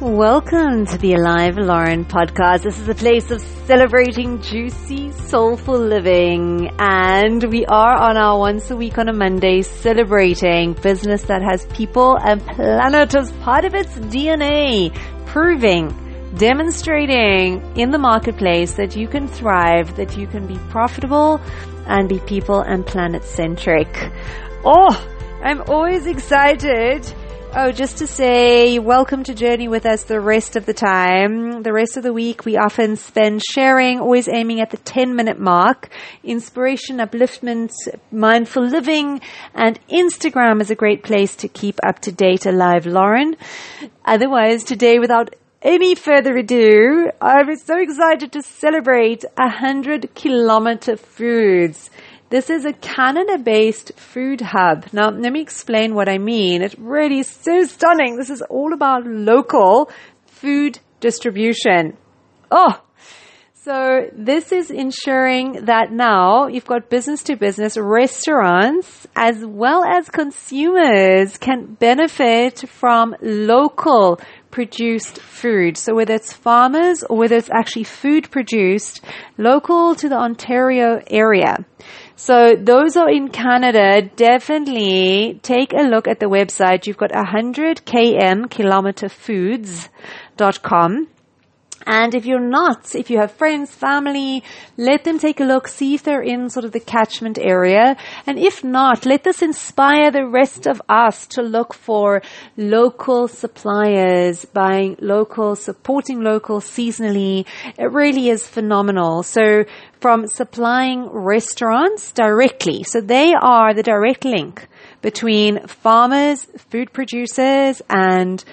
Welcome to the Alive Lauren podcast. This is a place of celebrating juicy, soulful living. And we are on our once a week on a Monday celebrating business that has people and planet as part of its DNA, proving, demonstrating in the marketplace that you can thrive, that you can be profitable and be people and planet centric. Oh, I'm always excited Oh, just to say, welcome to Journey with us the rest of the time. The rest of the week, we often spend sharing, always aiming at the 10 minute mark. Inspiration, upliftment, mindful living, and Instagram is a great place to keep up to date alive, Lauren. Otherwise, today, without any further ado, I'm so excited to celebrate 100 kilometer foods. This is a Canada-based food hub. Now, let me explain what I mean. It really is so stunning. This is all about local food distribution. Oh, so this is ensuring that now you've got business to business restaurants as well as consumers can benefit from local produced food. So whether it's farmers or whether it's actually food produced local to the Ontario area. So those are in Canada. Definitely take a look at the website. You've got 100 km kilometer foods.com. And if you're not, if you have friends, family, let them take a look, see if they're in sort of the catchment area. And if not, let this inspire the rest of us to look for local suppliers, buying local, supporting local seasonally. It really is phenomenal. So from supplying restaurants directly. So they are the direct link between farmers, food producers, and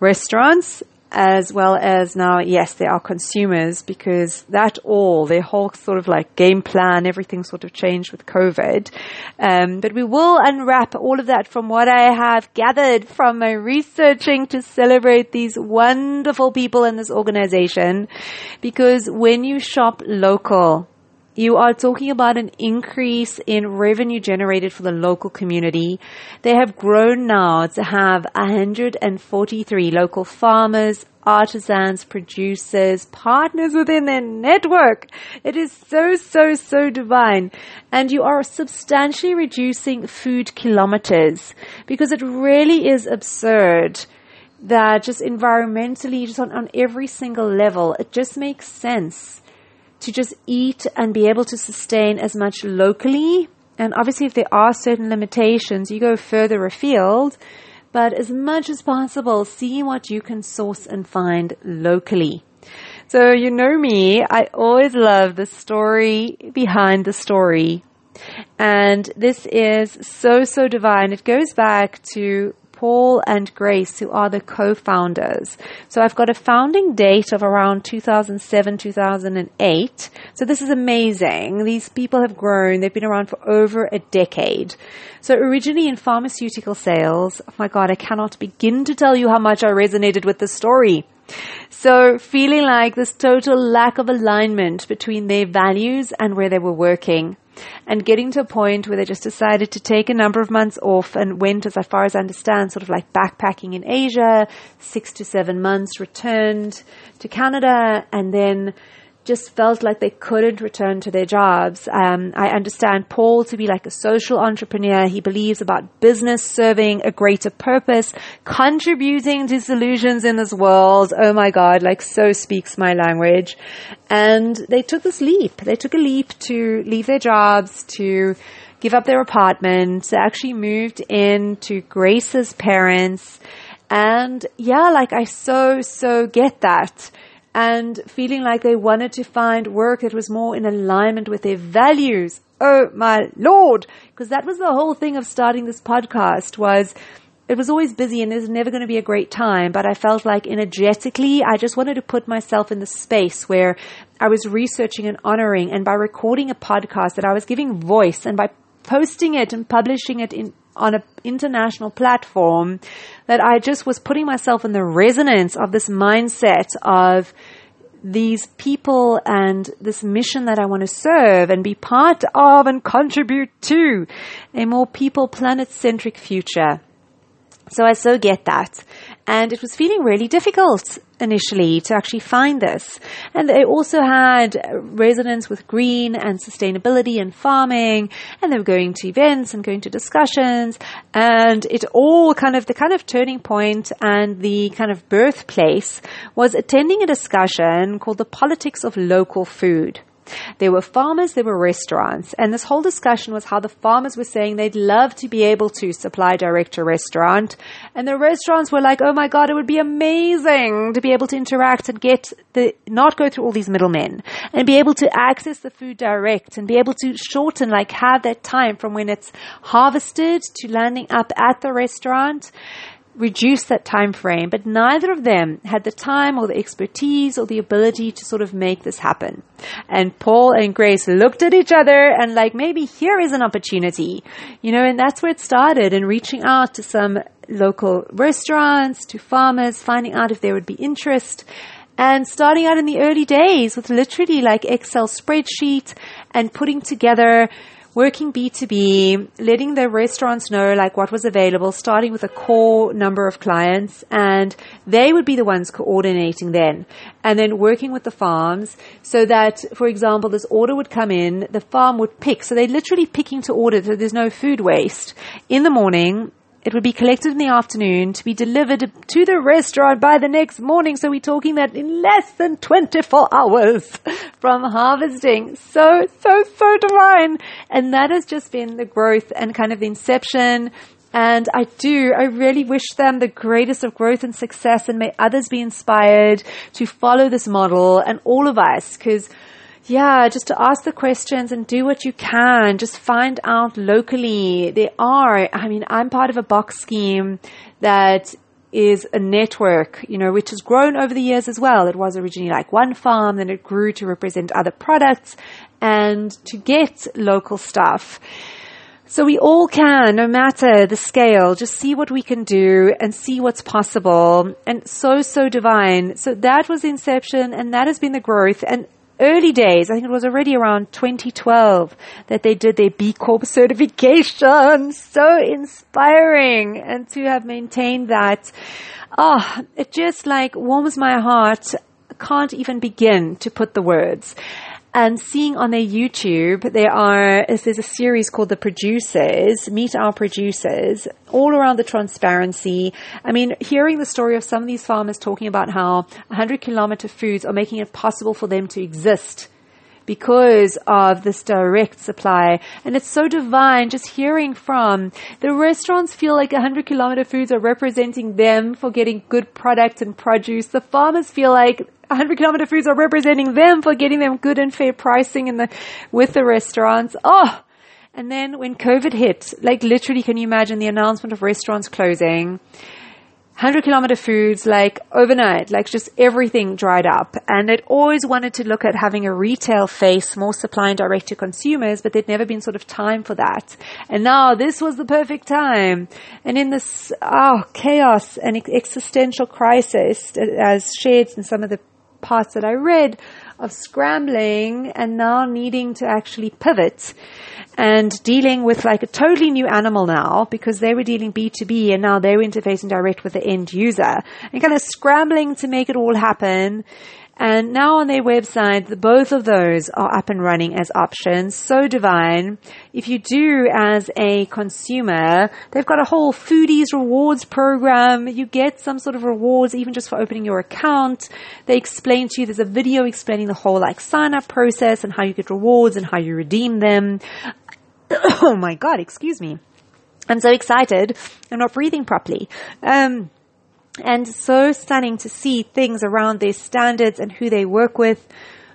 restaurants as well as now, yes, they are consumers because that all, their whole sort of like game plan, everything sort of changed with COVID. Um, but we will unwrap all of that from what I have gathered from my researching to celebrate these wonderful people in this organization. Because when you shop local, you are talking about an increase in revenue generated for the local community. They have grown now to have 143 local farmers, artisans, producers, partners within their network. It is so, so, so divine. And you are substantially reducing food kilometers because it really is absurd that just environmentally, just on, on every single level, it just makes sense to just eat and be able to sustain as much locally. And obviously, if there are certain limitations, you go further afield. But as much as possible, see what you can source and find locally. So, you know me, I always love the story behind the story. And this is so, so divine. It goes back to Paul and Grace, who are the co-founders. So I've got a founding date of around 2007, 2008. So this is amazing. These people have grown. They've been around for over a decade. So originally in pharmaceutical sales, oh my God, I cannot begin to tell you how much I resonated with the story. So feeling like this total lack of alignment between their values and where they were working and getting to a point where they just decided to take a number of months off and went, as far as I understand, sort of like backpacking in Asia, six to seven months, returned to Canada, and then just felt like they couldn't return to their jobs. Um, I understand Paul to be like a social entrepreneur. He believes about business serving a greater purpose, contributing to solutions in this world. Oh my God, like so speaks my language. And they took this leap. They took a leap to leave their jobs, to give up their apartment. They actually moved in to Grace's parents. And yeah, like I so, so get that and feeling like they wanted to find work that was more in alignment with their values. Oh my lord! Because that was the whole thing of starting this podcast was it was always busy and there's never going to be a great time, but I felt like energetically, I just wanted to put myself in the space where I was researching and honoring and by recording a podcast that I was giving voice and by posting it and publishing it in on an international platform that I just was putting myself in the resonance of this mindset of these people and this mission that I want to serve and be part of and contribute to a more people planet centric future. So I so get that. And it was feeling really difficult initially to actually find this. And they also had resonance with green and sustainability and farming, and they were going to events and going to discussions, and it all kind of, the kind of turning point and the kind of birthplace was attending a discussion called the politics of local food. There were farmers, there were restaurants, and this whole discussion was how the farmers were saying they'd love to be able to supply direct to restaurant, and the restaurants were like, "Oh my god, it would be amazing to be able to interact and get the not go through all these middlemen and be able to access the food direct and be able to shorten like have that time from when it's harvested to landing up at the restaurant." Reduce that time frame, but neither of them had the time or the expertise or the ability to sort of make this happen. And Paul and Grace looked at each other and like, maybe here is an opportunity, you know, and that's where it started and reaching out to some local restaurants, to farmers, finding out if there would be interest and starting out in the early days with literally like Excel spreadsheet and putting together working B2B, letting the restaurants know like what was available, starting with a core number of clients and they would be the ones coordinating then and then working with the farms so that, for example, this order would come in, the farm would pick. So they're literally picking to order so there's no food waste in the morning it would be collected in the afternoon to be delivered to the restaurant by the next morning. So we're talking that in less than 24 hours from harvesting. So, so, so divine. And that has just been the growth and kind of the inception. And I do, I really wish them the greatest of growth and success and may others be inspired to follow this model and all of us because yeah, just to ask the questions and do what you can. Just find out locally. There are, I mean, I'm part of a box scheme that is a network, you know, which has grown over the years as well. It was originally like one farm, then it grew to represent other products and to get local stuff. So we all can, no matter the scale, just see what we can do and see what's possible. And so, so divine. So that was inception and that has been the growth. And early days, I think it was already around 2012 that they did their B Corp certification. So inspiring and to have maintained that. Oh, it just like warms my heart. Can't even begin to put the words and seeing on their YouTube, there are, there's a series called The Producers, Meet Our Producers, all around the transparency. I mean, hearing the story of some of these farmers talking about how 100 kilometer foods are making it possible for them to exist because of this direct supply. And it's so divine just hearing from the restaurants feel like 100 kilometer foods are representing them for getting good product and produce. The farmers feel like 100 kilometer foods are representing them for getting them good and fair pricing in the, with the restaurants. Oh, and then when COVID hit, like literally, can you imagine the announcement of restaurants closing? 100 kilometer foods, like overnight, like just everything dried up. And they'd always wanted to look at having a retail face, more supply and direct to consumers, but there'd never been sort of time for that. And now this was the perfect time. And in this, oh, chaos and existential crisis, uh, as shared in some of the parts that I read of scrambling and now needing to actually pivot and dealing with like a totally new animal now because they were dealing B2B and now they were interfacing direct with the end user and kind of scrambling to make it all happen and now on their website, the, both of those are up and running as options. So divine. If you do as a consumer, they've got a whole foodies rewards program. You get some sort of rewards even just for opening your account. They explain to you, there's a video explaining the whole like sign up process and how you get rewards and how you redeem them. oh my God, excuse me. I'm so excited. I'm not breathing properly. Um, and so stunning to see things around their standards and who they work with,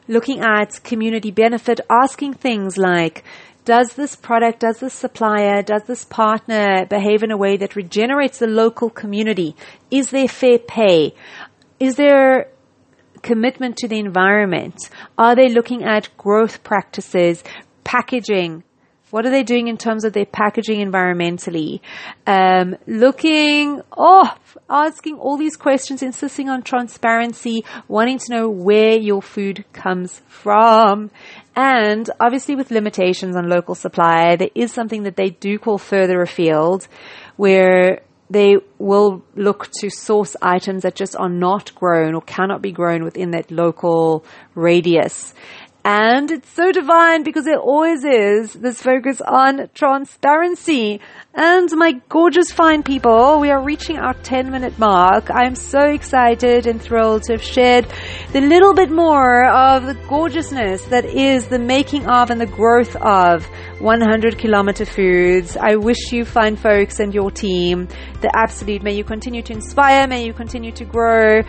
looking at community benefit, asking things like, does this product, does this supplier, does this partner behave in a way that regenerates the local community? Is there fair pay? Is there commitment to the environment? Are they looking at growth practices, packaging, what are they doing in terms of their packaging environmentally? Um, looking, oh, asking all these questions, insisting on transparency, wanting to know where your food comes from. And obviously with limitations on local supply, there is something that they do call further afield where they will look to source items that just are not grown or cannot be grown within that local radius. And it's so divine because it always is this focus on transparency. And my gorgeous fine people, we are reaching our 10 minute mark. I'm so excited and thrilled to have shared the little bit more of the gorgeousness that is the making of and the growth of 100 kilometer foods. I wish you fine folks and your team the absolute. May you continue to inspire. May you continue to grow.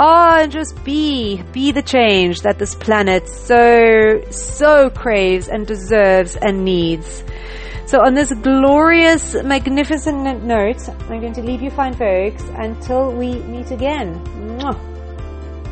Oh, and just be, be the change that this planet so, so craves and deserves and needs. So on this glorious, magnificent note, I'm going to leave you fine folks until we meet again. Mwah.